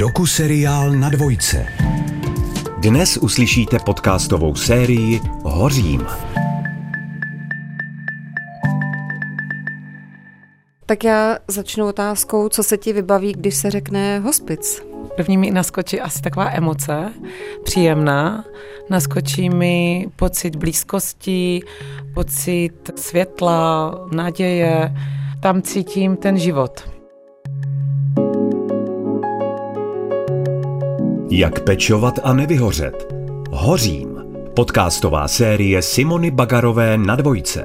Doku seriál na dvojce. Dnes uslyšíte podcastovou sérii Hořím. Tak já začnu otázkou, co se ti vybaví, když se řekne hospic? První mi naskočí asi taková emoce, příjemná. Naskočí mi pocit blízkosti, pocit světla, naděje. Tam cítím ten život. Jak pečovat a nevyhořet. Hořím. Podcastová série Simony Bagarové na dvojce.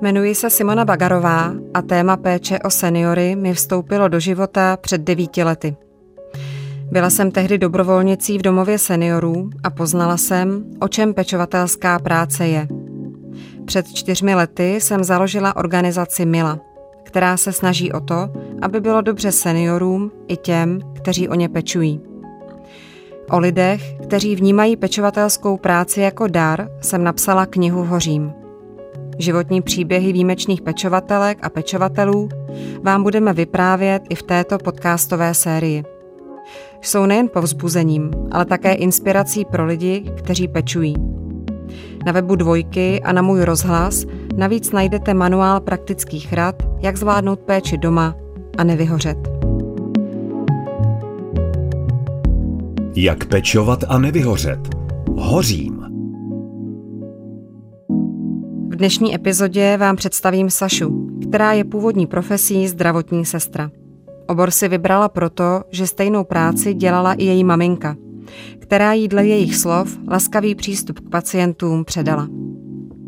Jmenuji se Simona Bagarová a téma péče o seniory mi vstoupilo do života před devíti lety. Byla jsem tehdy dobrovolnicí v domově seniorů a poznala jsem, o čem pečovatelská práce je. Před čtyřmi lety jsem založila organizaci Mila, která se snaží o to, aby bylo dobře seniorům i těm, kteří o ně pečují. O lidech, kteří vnímají pečovatelskou práci jako dar, jsem napsala knihu Hořím. Životní příběhy výjimečných pečovatelek a pečovatelů vám budeme vyprávět i v této podcastové sérii. Jsou nejen povzbuzením, ale také inspirací pro lidi, kteří pečují. Na webu Dvojky a na můj rozhlas navíc najdete manuál praktických rad, jak zvládnout péči doma a nevyhořet. Jak pečovat a nevyhořet. Hořím. V dnešní epizodě vám představím Sašu, která je původní profesí zdravotní sestra. Obor si vybrala proto, že stejnou práci dělala i její maminka, která jí dle jejich slov laskavý přístup k pacientům předala.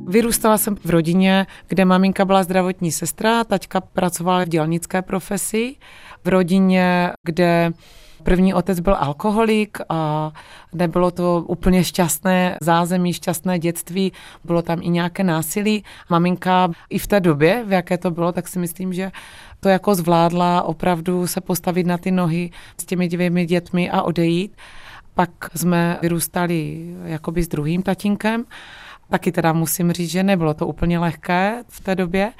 Vyrůstala jsem v rodině, kde maminka byla zdravotní sestra, taťka pracovala v dělnické profesi, v rodině, kde První otec byl alkoholik a nebylo to úplně šťastné zázemí, šťastné dětství, bylo tam i nějaké násilí. Maminka i v té době, v jaké to bylo, tak si myslím, že to jako zvládla opravdu se postavit na ty nohy s těmi dvěmi dětmi a odejít. Pak jsme vyrůstali jakoby s druhým tatínkem. Taky teda musím říct, že nebylo to úplně lehké v té době.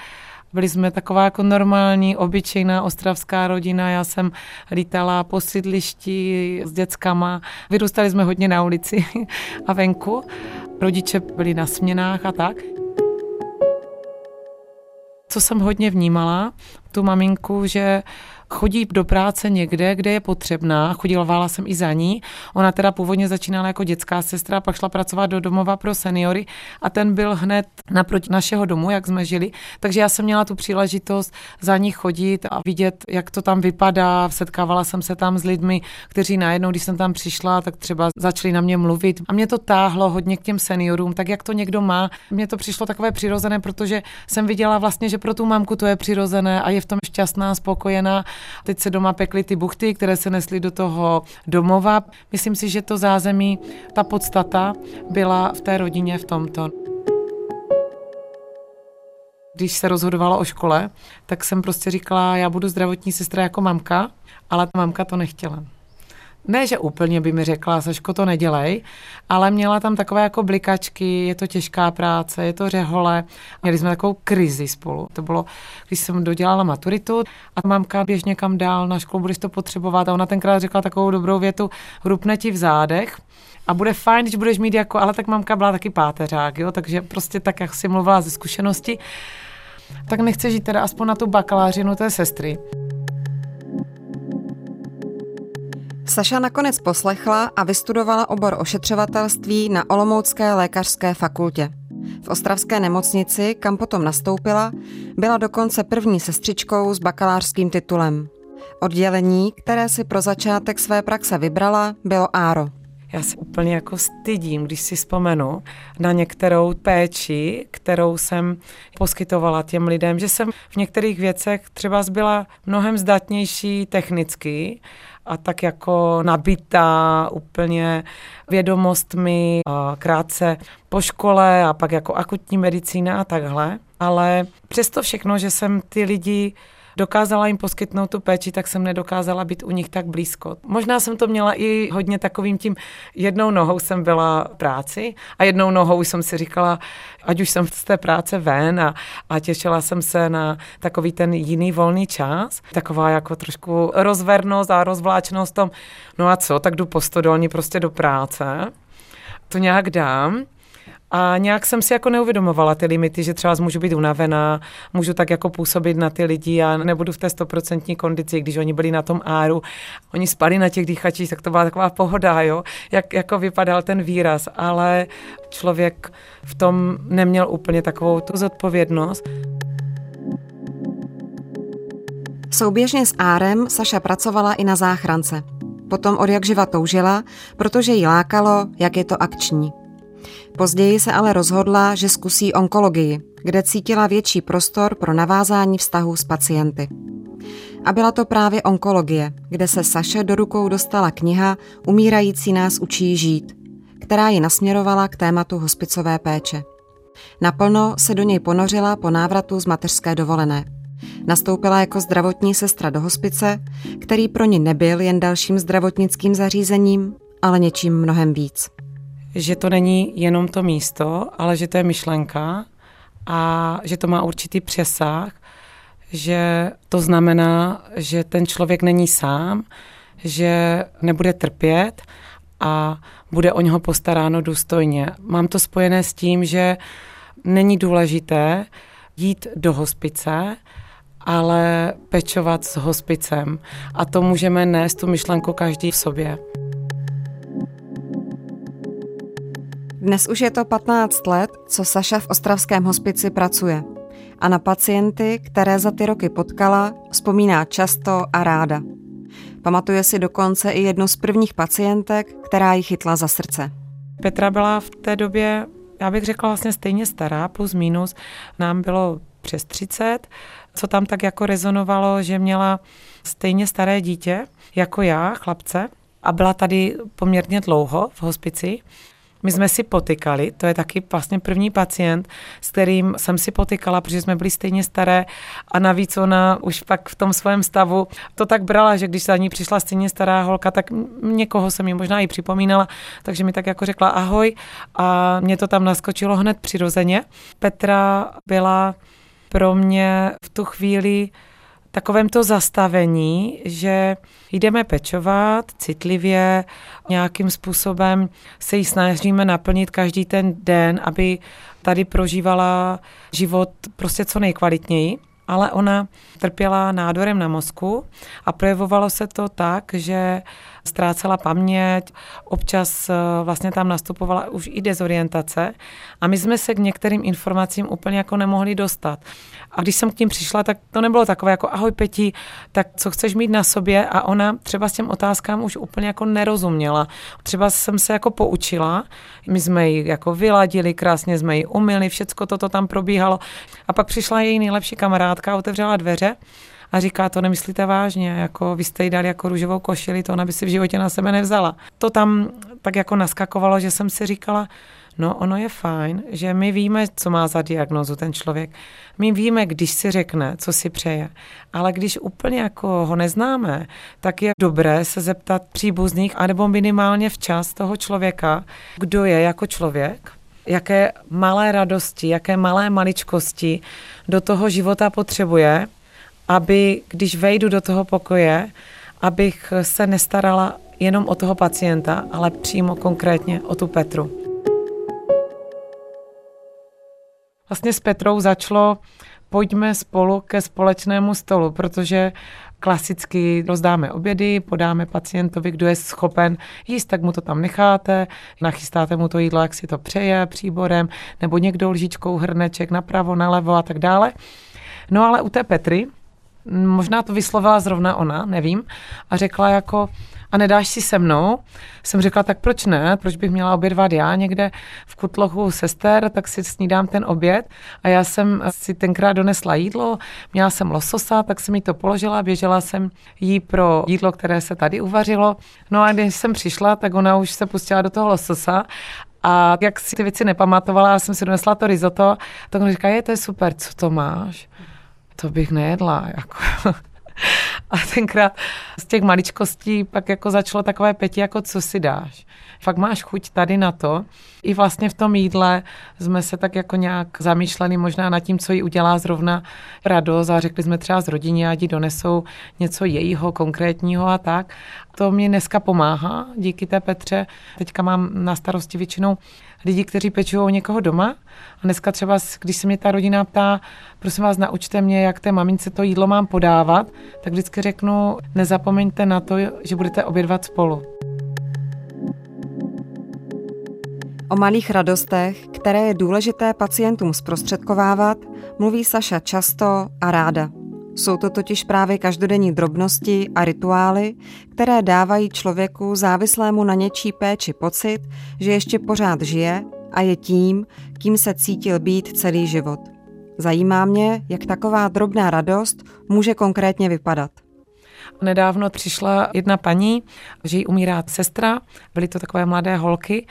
Byli jsme taková jako normální, obyčejná ostravská rodina. Já jsem lítala po sídlišti s dětskama. Vyrůstali jsme hodně na ulici a venku. Rodiče byli na směnách a tak. Co jsem hodně vnímala, tu maminku, že chodí do práce někde, kde je potřebná. Chodila jsem i za ní. Ona teda původně začínala jako dětská sestra, pak šla pracovat do domova pro seniory a ten byl hned naproti našeho domu, jak jsme žili. Takže já jsem měla tu příležitost za ní chodit a vidět, jak to tam vypadá. Setkávala jsem se tam s lidmi, kteří najednou, když jsem tam přišla, tak třeba začali na mě mluvit. A mě to táhlo hodně k těm seniorům, tak jak to někdo má. Mně to přišlo takové přirozené, protože jsem viděla vlastně, že pro tu mamku to je přirozené a je v tom šťastná, spokojená Teď se doma pekly ty buchty, které se nesly do toho domova. Myslím si, že to zázemí, ta podstata byla v té rodině v tomto. Když se rozhodovalo o škole, tak jsem prostě říkala, já budu zdravotní sestra jako mamka, ale ta mamka to nechtěla ne, že úplně by mi řekla, Saško, to nedělej, ale měla tam takové jako blikačky, je to těžká práce, je to řehole. Měli jsme takovou krizi spolu. To bylo, když jsem dodělala maturitu a mamka běž někam dál na školu, budeš to potřebovat. A ona tenkrát řekla takovou dobrou větu, hrupne ti v zádech, a bude fajn, když budeš mít jako, ale tak mamka byla taky páteřák, jo, takže prostě tak, jak si mluvila ze zkušenosti, tak nechce žít teda aspoň na tu bakalářinu té sestry. Saša nakonec poslechla a vystudovala obor ošetřovatelství na Olomoucké lékařské fakultě. V ostravské nemocnici, kam potom nastoupila, byla dokonce první sestřičkou s bakalářským titulem. Oddělení, které si pro začátek své praxe vybrala, bylo Áro. Já se úplně jako stydím, když si vzpomenu na některou péči, kterou jsem poskytovala těm lidem, že jsem v některých věcech třeba byla mnohem zdatnější technicky a tak jako nabitá úplně vědomostmi a krátce po škole a pak jako akutní medicína a takhle. Ale přesto všechno, že jsem ty lidi dokázala jim poskytnout tu péči, tak jsem nedokázala být u nich tak blízko. Možná jsem to měla i hodně takovým tím, jednou nohou jsem byla v práci a jednou nohou jsem si říkala, ať už jsem z té práce ven a, a těšila jsem se na takový ten jiný volný čas, taková jako trošku rozvernost a rozvláčnost tom, no a co, tak jdu po stodolní prostě do práce, to nějak dám. A nějak jsem si jako neuvědomovala ty limity, že třeba můžu být unavená, můžu tak jako působit na ty lidi a nebudu v té stoprocentní kondici, když oni byli na tom áru, oni spali na těch dýchačích, tak to byla taková pohoda, jo, jak jako vypadal ten výraz, ale člověk v tom neměl úplně takovou tu zodpovědnost. Souběžně s Árem Saša pracovala i na záchrance. Potom od jak živa toužila, protože jí lákalo, jak je to akční. Později se ale rozhodla, že zkusí onkologii, kde cítila větší prostor pro navázání vztahů s pacienty. A byla to právě onkologie, kde se Saše do rukou dostala kniha Umírající nás učí žít, která ji nasměrovala k tématu hospicové péče. Naplno se do něj ponořila po návratu z mateřské dovolené. Nastoupila jako zdravotní sestra do hospice, který pro ní nebyl jen dalším zdravotnickým zařízením, ale něčím mnohem víc že to není jenom to místo, ale že to je myšlenka a že to má určitý přesah, že to znamená, že ten člověk není sám, že nebude trpět a bude o něho postaráno důstojně. Mám to spojené s tím, že není důležité jít do hospice, ale pečovat s hospicem. A to můžeme nést tu myšlenku každý v sobě. Dnes už je to 15 let, co Saša v Ostravském hospici pracuje. A na pacienty, které za ty roky potkala, vzpomíná často a ráda. Pamatuje si dokonce i jednu z prvních pacientek, která ji chytla za srdce. Petra byla v té době, já bych řekla vlastně stejně stará, plus minus. Nám bylo přes 30, co tam tak jako rezonovalo, že měla stejně staré dítě jako já, chlapce, a byla tady poměrně dlouho v hospici. My jsme si potykali, to je taky vlastně první pacient, s kterým jsem si potykala, protože jsme byli stejně staré a navíc ona už pak v tom svém stavu to tak brala, že když za ní přišla stejně stará holka, tak někoho jsem mi možná i připomínala, takže mi tak jako řekla ahoj a mě to tam naskočilo hned přirozeně. Petra byla pro mě v tu chvíli takovém to zastavení, že jdeme pečovat citlivě, nějakým způsobem se jí snažíme naplnit každý ten den, aby tady prožívala život prostě co nejkvalitněji ale ona trpěla nádorem na mozku a projevovalo se to tak, že ztrácela paměť, občas eh, vlastně tam nastupovala už i dezorientace a my jsme se k některým informacím úplně jako nemohli dostat. A když jsem k tím přišla, tak to nebylo takové jako ahoj Peti, tak co chceš mít na sobě a ona třeba s těm otázkám už úplně jako nerozuměla. Třeba jsem se jako poučila, my jsme ji jako vyladili, krásně jsme ji umyli, všecko toto tam probíhalo a pak přišla její nejlepší kamarádka, otevřela dveře a říká, to nemyslíte vážně, jako vy jste jí dali jako růžovou košili, to ona by si v životě na sebe nevzala. To tam tak jako naskakovalo, že jsem si říkala, No, ono je fajn, že my víme, co má za diagnozu ten člověk. My víme, když si řekne, co si přeje. Ale když úplně jako ho neznáme, tak je dobré se zeptat příbuzných, anebo minimálně včas toho člověka, kdo je jako člověk, jaké malé radosti, jaké malé maličkosti do toho života potřebuje, aby když vejdu do toho pokoje, abych se nestarala jenom o toho pacienta, ale přímo konkrétně o tu Petru. Vlastně s Petrou začalo pojďme spolu ke společnému stolu, protože klasicky rozdáme obědy, podáme pacientovi, kdo je schopen jíst, tak mu to tam necháte, nachystáte mu to jídlo, jak si to přeje příborem, nebo někdo lžičkou hrneček napravo, nalevo a tak dále. No ale u té Petry, možná to vyslovila zrovna ona, nevím, a řekla jako, a nedáš si se mnou? Jsem řekla, tak proč ne? Proč bych měla obědvat já někde v kutlochu sester, tak si snídám ten oběd. A já jsem si tenkrát donesla jídlo, měla jsem lososa, tak jsem mi to položila, běžela jsem jí pro jídlo, které se tady uvařilo. No a když jsem přišla, tak ona už se pustila do toho lososa a jak si ty věci nepamatovala, já jsem si donesla to risotto, tak on říká, je, to je super, co to máš? to bych nejedla. Jako. A tenkrát z těch maličkostí pak jako začalo takové pěti, jako co si dáš. Fakt máš chuť tady na to. I vlastně v tom jídle jsme se tak jako nějak zamýšleli možná nad tím, co jí udělá zrovna radost a řekli jsme třeba z rodině, ať jí donesou něco jejího konkrétního a tak. To mě dneska pomáhá díky té Petře. Teďka mám na starosti většinou lidi, kteří pečují o někoho doma. A dneska třeba, když se mě ta rodina ptá, prosím vás, naučte mě, jak té mamince to jídlo mám podávat, tak vždycky řeknu, nezapomeňte na to, že budete obědvat spolu. O malých radostech, které je důležité pacientům zprostředkovávat, mluví Saša často a ráda. Jsou to totiž právě každodenní drobnosti a rituály, které dávají člověku závislému na něčí péči pocit, že ještě pořád žije a je tím, kým se cítil být celý život. Zajímá mě, jak taková drobná radost může konkrétně vypadat. Nedávno přišla jedna paní, že jí umírá sestra, byly to takové mladé holky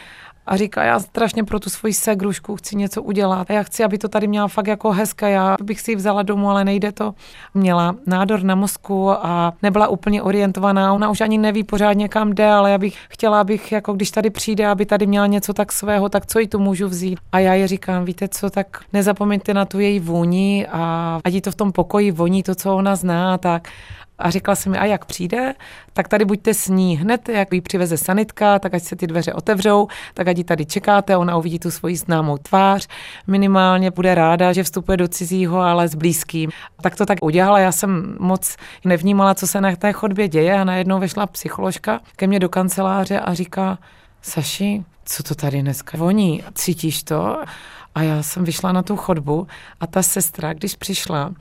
a říká, já strašně pro tu svoji segrušku chci něco udělat. Já chci, aby to tady měla fakt jako hezké. Já bych si ji vzala domů, ale nejde to. Měla nádor na mozku a nebyla úplně orientovaná. Ona už ani neví pořádně kam jde, ale já bych chtěla, abych, jako když tady přijde, aby tady měla něco tak svého, tak co jí tu můžu vzít. A já je říkám, víte co, tak nezapomeňte na tu její vůni a ať jí to v tom pokoji voní, to, co ona zná, tak a říkala jsem mi, a jak přijde, tak tady buďte s ní hned, jak ji přiveze sanitka, tak ať se ty dveře otevřou, tak ať ji tady čekáte, ona uvidí tu svoji známou tvář, minimálně bude ráda, že vstupuje do cizího, ale s blízkým. Tak to tak udělala, já jsem moc nevnímala, co se na té chodbě děje a najednou vešla psycholožka ke mně do kanceláře a říká, Saši, co to tady dneska voní? Cítíš to? A já jsem vyšla na tu chodbu a ta sestra, když přišla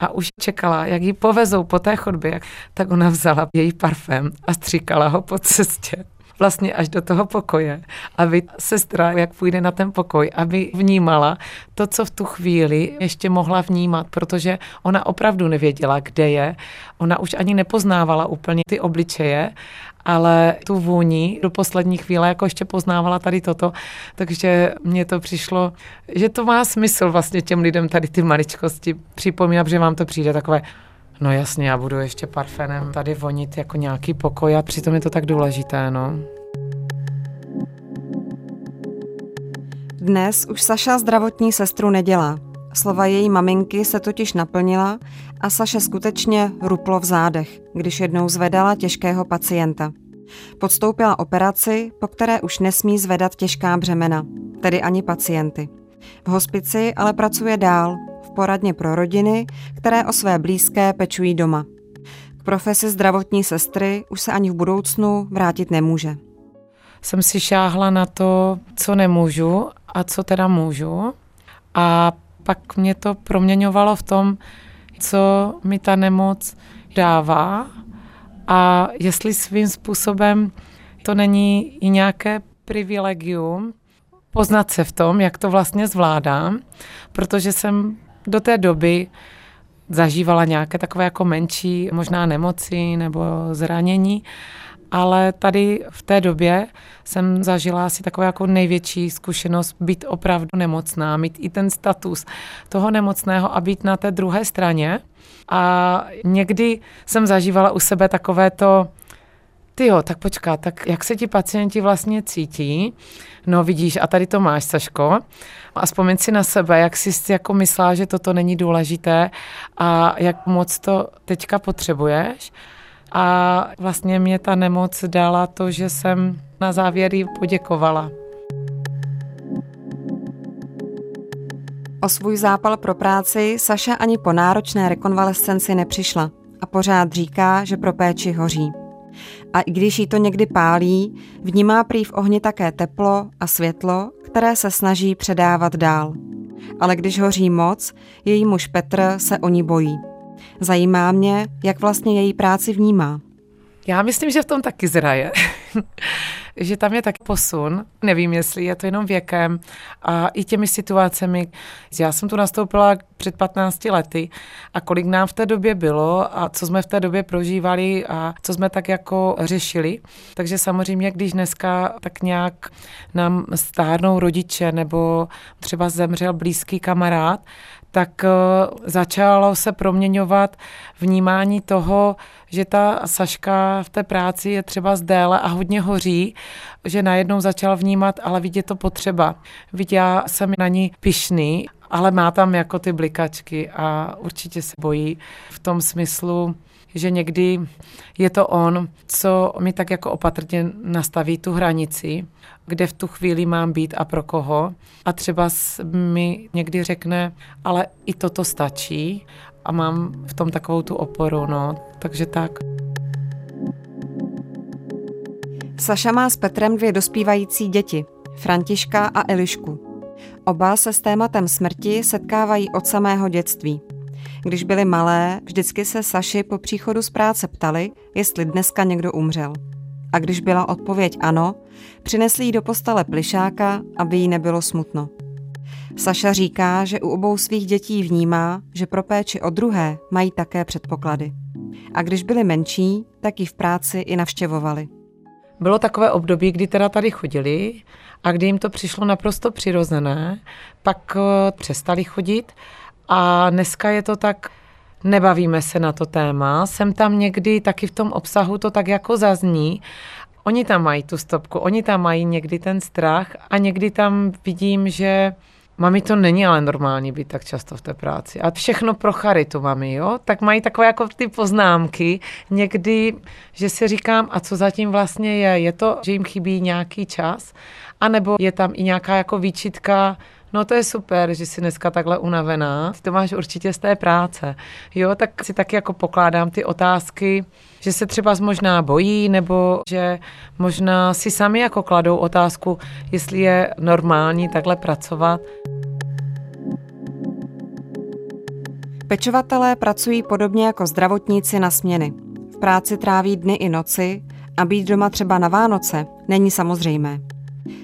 a už čekala, jak ji povezou po té chodbě, tak ona vzala její parfém a stříkala ho po cestě vlastně až do toho pokoje, aby sestra, jak půjde na ten pokoj, aby vnímala to, co v tu chvíli ještě mohla vnímat, protože ona opravdu nevěděla, kde je. Ona už ani nepoznávala úplně ty obličeje ale tu vůni do poslední chvíle jako ještě poznávala tady toto, takže mně to přišlo, že to má smysl vlastně těm lidem tady ty maličkosti připomínat, že vám to přijde takové No jasně, já budu ještě parfénem tady vonit jako nějaký pokoj a přitom je to tak důležité, no. Dnes už Saša zdravotní sestru nedělá. Slova její maminky se totiž naplnila a Saše skutečně ruplo v zádech, když jednou zvedala těžkého pacienta. Podstoupila operaci, po které už nesmí zvedat těžká břemena, tedy ani pacienty. V hospici ale pracuje dál, poradně pro rodiny, které o své blízké pečují doma. K profesi zdravotní sestry už se ani v budoucnu vrátit nemůže. Jsem si šáhla na to, co nemůžu a co teda můžu. A pak mě to proměňovalo v tom, co mi ta nemoc dává a jestli svým způsobem to není i nějaké privilegium poznat se v tom, jak to vlastně zvládám, protože jsem do té doby zažívala nějaké takové jako menší možná nemoci nebo zranění, ale tady v té době jsem zažila asi takovou jako největší zkušenost být opravdu nemocná, mít i ten status toho nemocného a být na té druhé straně. A někdy jsem zažívala u sebe takové to, ty jo, tak počká, tak jak se ti pacienti vlastně cítí? No vidíš, a tady to máš, Saško. A vzpomeň si na sebe, jak jsi jako myslela, že toto není důležité a jak moc to teďka potřebuješ. A vlastně mě ta nemoc dala to, že jsem na závěr jí poděkovala. O svůj zápal pro práci Saša ani po náročné rekonvalescenci nepřišla a pořád říká, že pro péči hoří. A i když jí to někdy pálí, vnímá prý v ohni také teplo a světlo, které se snaží předávat dál. Ale když hoří moc, její muž Petr se o ní bojí. Zajímá mě, jak vlastně její práci vnímá. Já myslím, že v tom taky zraje. Že tam je tak posun. Nevím, jestli je to jenom věkem a i těmi situacemi. Já jsem tu nastoupila před 15 lety a kolik nám v té době bylo a co jsme v té době prožívali a co jsme tak jako řešili. Takže samozřejmě, když dneska tak nějak nám stárnou rodiče nebo třeba zemřel blízký kamarád, tak eh, začalo se proměňovat vnímání toho, že ta Saška v té práci je třeba zdéle a hodně hoří, že najednou začal vnímat, ale vidět to potřeba. Vidě, já jsem na ní pišný, ale má tam jako ty blikačky a určitě se bojí v tom smyslu, že někdy je to on, co mi tak jako opatrně nastaví tu hranici, kde v tu chvíli mám být a pro koho. A třeba mi někdy řekne, ale i toto stačí a mám v tom takovou tu oporu, no. Takže tak. Saša má s Petrem dvě dospívající děti, Františka a Elišku. Oba se s tématem smrti setkávají od samého dětství. Když byli malé, vždycky se Saši po příchodu z práce ptali, jestli dneska někdo umřel. A když byla odpověď ano, přinesli jí do postele plišáka, aby jí nebylo smutno. Saša říká, že u obou svých dětí vnímá, že pro péči o druhé mají také předpoklady. A když byli menší, tak ji v práci i navštěvovali. Bylo takové období, kdy teda tady chodili a kdy jim to přišlo naprosto přirozené, pak eh, přestali chodit a dneska je to tak, nebavíme se na to téma. Jsem tam někdy taky v tom obsahu to tak jako zazní. Oni tam mají tu stopku, oni tam mají někdy ten strach a někdy tam vidím, že Mami, to není ale normální být tak často v té práci. A všechno pro charitu, mami, jo? Tak mají takové jako ty poznámky někdy, že si říkám, a co zatím vlastně je? Je to, že jim chybí nějaký čas? A nebo je tam i nějaká jako výčitka, No to je super, že jsi dneska takhle unavená. Ty to máš určitě z té práce. Jo, tak si taky jako pokládám ty otázky, že se třeba možná bojí, nebo že možná si sami jako kladou otázku, jestli je normální takhle pracovat. Pečovatelé pracují podobně jako zdravotníci na směny. V práci tráví dny i noci a být doma třeba na Vánoce není samozřejmé.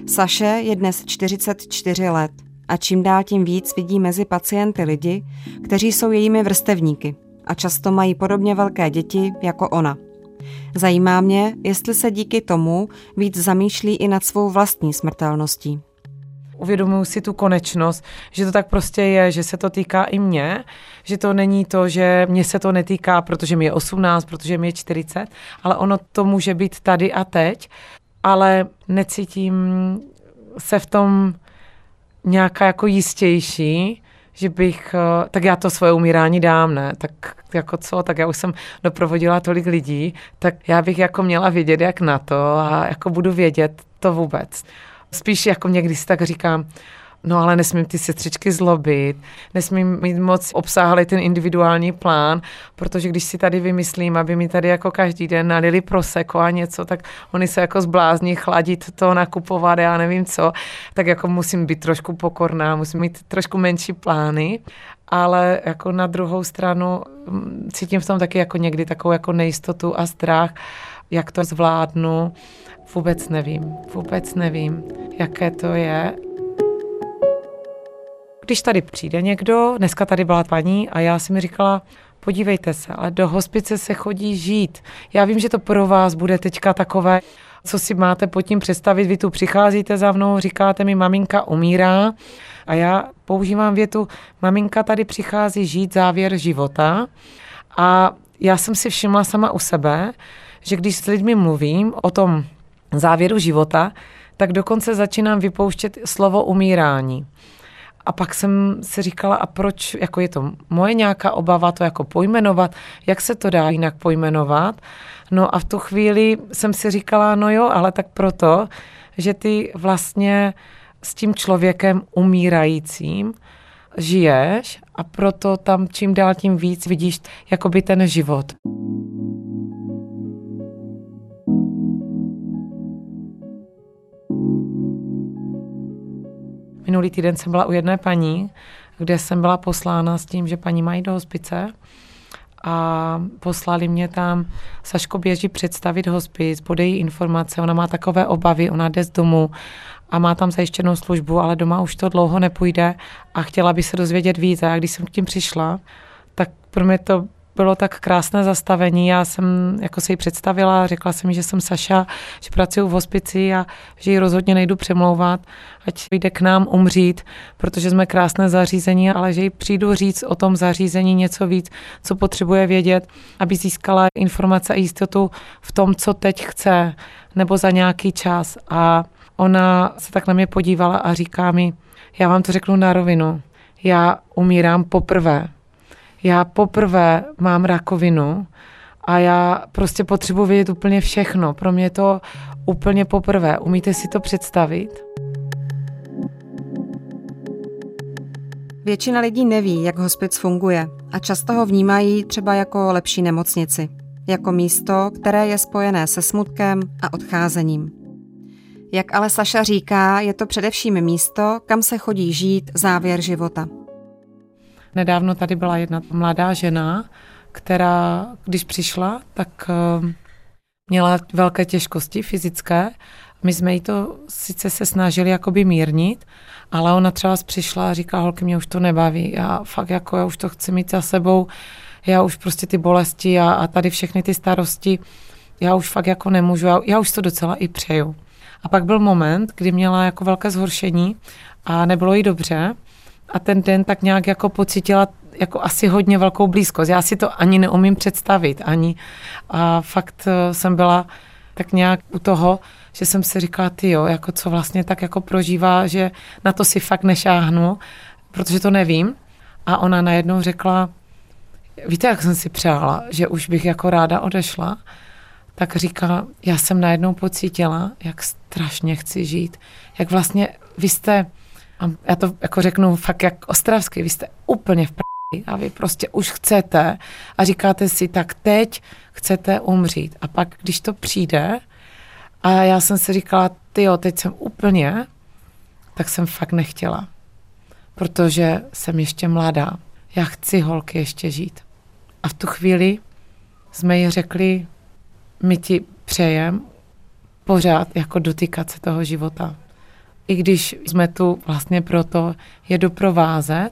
Saše je dnes 44 let a čím dál tím víc vidí mezi pacienty lidi, kteří jsou jejími vrstevníky a často mají podobně velké děti jako ona. Zajímá mě, jestli se díky tomu víc zamýšlí i nad svou vlastní smrtelností. Uvědomuji si tu konečnost, že to tak prostě je, že se to týká i mě, že to není to, že mě se to netýká, protože mi je 18, protože mi je 40, ale ono to může být tady a teď, ale necítím se v tom nějaká jako jistější, že bych, eh, tak já to svoje umírání dám, ne, tak jako co, tak já už jsem doprovodila tolik lidí, tak já bych jako měla vědět, jak na to a jako budu vědět to vůbec. Spíš jako někdy si tak říkám, No ale nesmím ty sestřičky zlobit, nesmím mít moc obsáhlý ten individuální plán, protože když si tady vymyslím, aby mi tady jako každý den nalili proseko a něco, tak oni se jako zblázní chladit to, nakupovat, já nevím co, tak jako musím být trošku pokorná, musím mít trošku menší plány, ale jako na druhou stranu mm, cítím v tom taky jako někdy takovou jako nejistotu a strach, jak to zvládnu, vůbec nevím, vůbec nevím, jaké to je když tady přijde někdo, dneska tady byla paní a já si mi říkala, podívejte se, ale do hospice se chodí žít. Já vím, že to pro vás bude teďka takové, co si máte pod tím představit. Vy tu přicházíte za mnou, říkáte mi, maminka umírá a já používám větu, maminka tady přichází žít závěr života a já jsem si všimla sama u sebe, že když s lidmi mluvím o tom závěru života, tak dokonce začínám vypouštět slovo umírání. A pak jsem si říkala, a proč, jako je to moje nějaká obava to jako pojmenovat, jak se to dá jinak pojmenovat. No a v tu chvíli jsem si říkala, no jo, ale tak proto, že ty vlastně s tím člověkem umírajícím žiješ a proto tam čím dál tím víc vidíš jakoby ten život. Minulý týden jsem byla u jedné paní, kde jsem byla poslána s tím, že paní mají do hospice a poslali mě tam, Saško běží představit hospic, bude jí informace, ona má takové obavy, ona jde z domu a má tam zajištěnou službu, ale doma už to dlouho nepůjde a chtěla by se dozvědět víc. A když jsem k tím přišla, tak pro mě to bylo tak krásné zastavení. Já jsem jako se jí představila, řekla jsem že jsem Saša, že pracuji v hospici a že ji rozhodně nejdu přemlouvat, ať jde k nám umřít, protože jsme krásné zařízení, ale že jí přijdu říct o tom zařízení něco víc, co potřebuje vědět, aby získala informace a jistotu v tom, co teď chce, nebo za nějaký čas. A ona se tak na mě podívala a říká mi, já vám to řeknu na rovinu, já umírám poprvé já poprvé mám rakovinu a já prostě potřebuji vědět úplně všechno. Pro mě to úplně poprvé. Umíte si to představit? Většina lidí neví, jak hospic funguje a často ho vnímají třeba jako lepší nemocnici, jako místo, které je spojené se smutkem a odcházením. Jak ale Saša říká, je to především místo, kam se chodí žít závěr života. Nedávno tady byla jedna mladá žena, která, když přišla, tak eh, měla velké těžkosti fyzické. My jsme jí to sice se snažili jakoby mírnit, ale ona třeba přišla a říká, holky, mě už to nebaví, já fakt jako, já už to chci mít za sebou, já už prostě ty bolesti a, a tady všechny ty starosti, já už fakt jako nemůžu, já, já už to docela i přeju. A pak byl moment, kdy měla jako velké zhoršení a nebylo jí dobře a ten den tak nějak jako pocítila jako asi hodně velkou blízkost. Já si to ani neumím představit, ani. A fakt eh, jsem byla tak nějak u toho, že jsem si říkala, ty jo, jako co vlastně tak jako prožívá, že na to si fakt nešáhnu, protože to nevím. A ona najednou řekla, víte, jak jsem si přála, že už bych jako ráda odešla, tak říká, já jsem najednou pocítila, jak strašně chci žít. Jak vlastně vy jste a já to jako řeknu fakt jak ostravsky, vy jste úplně v pr***i a vy prostě už chcete a říkáte si, tak teď chcete umřít. A pak, když to přijde, a já jsem si říkala, ty jo, teď jsem úplně, tak jsem fakt nechtěla. Protože jsem ještě mladá. Já chci holky ještě žít. A v tu chvíli jsme jí řekli, my ti přejem pořád jako dotýkat se toho života i když jsme tu vlastně proto je doprovázet,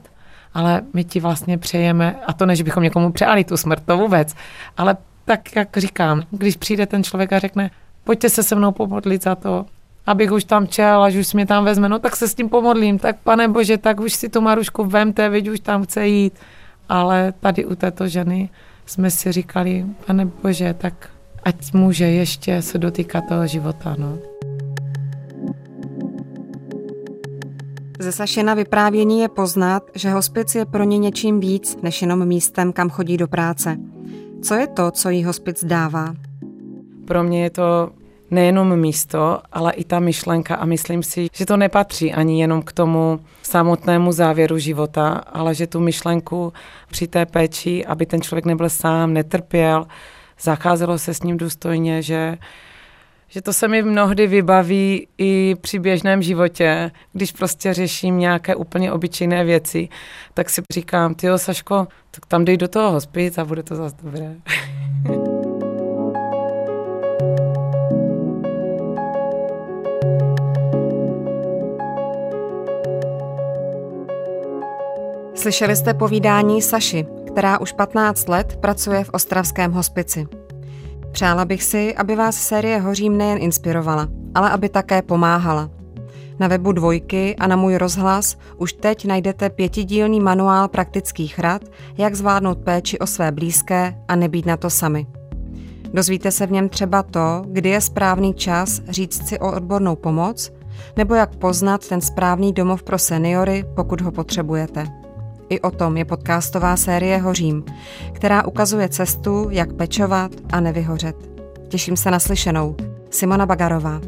ale my ti vlastně přejeme, a to než bychom někomu přáli tu smrt, to vůbec, ale tak, jak říkám, když přijde ten člověk a řekne, pojďte se se mnou pomodlit za to, abych už tam čel, až už mě tam vezme, no tak se s tím pomodlím, tak pane bože, tak už si tu Marušku vemte, veď už tam chce jít. Ale tady u této ženy jsme si říkali, pane bože, tak ať může ještě se dotýkat toho života, no. Ze Sašina vyprávění je poznat, že hospic je pro ně něčím víc než jenom místem, kam chodí do práce. Co je to, co jí hospic dává? Pro mě je to nejenom místo, ale i ta myšlenka a myslím si, že to nepatří ani jenom k tomu samotnému závěru života, ale že tu myšlenku při té péči, aby ten člověk nebyl sám, netrpěl, zacházelo se s ním důstojně, že že to se mi mnohdy vybaví i při běžném životě, když prostě řeším nějaké úplně obyčejné věci, tak si říkám, ty Saško, tak tam dej do toho hospic a bude to zase dobré. Slyšeli jste povídání Saši, která už 15 let pracuje v ostravském hospici. Přála bych si, aby vás série Hořím nejen inspirovala, ale aby také pomáhala. Na webu Dvojky a na můj rozhlas už teď najdete pětidílný manuál praktických rad, jak zvládnout péči o své blízké a nebýt na to sami. Dozvíte se v něm třeba to, kdy je správný čas říct si o odbornou pomoc, nebo jak poznat ten správný domov pro seniory, pokud ho potřebujete. I o tom je podcastová série Hořím, která ukazuje cestu, jak pečovat a nevyhořet. Těším se na slyšenou. Simona Bagarová.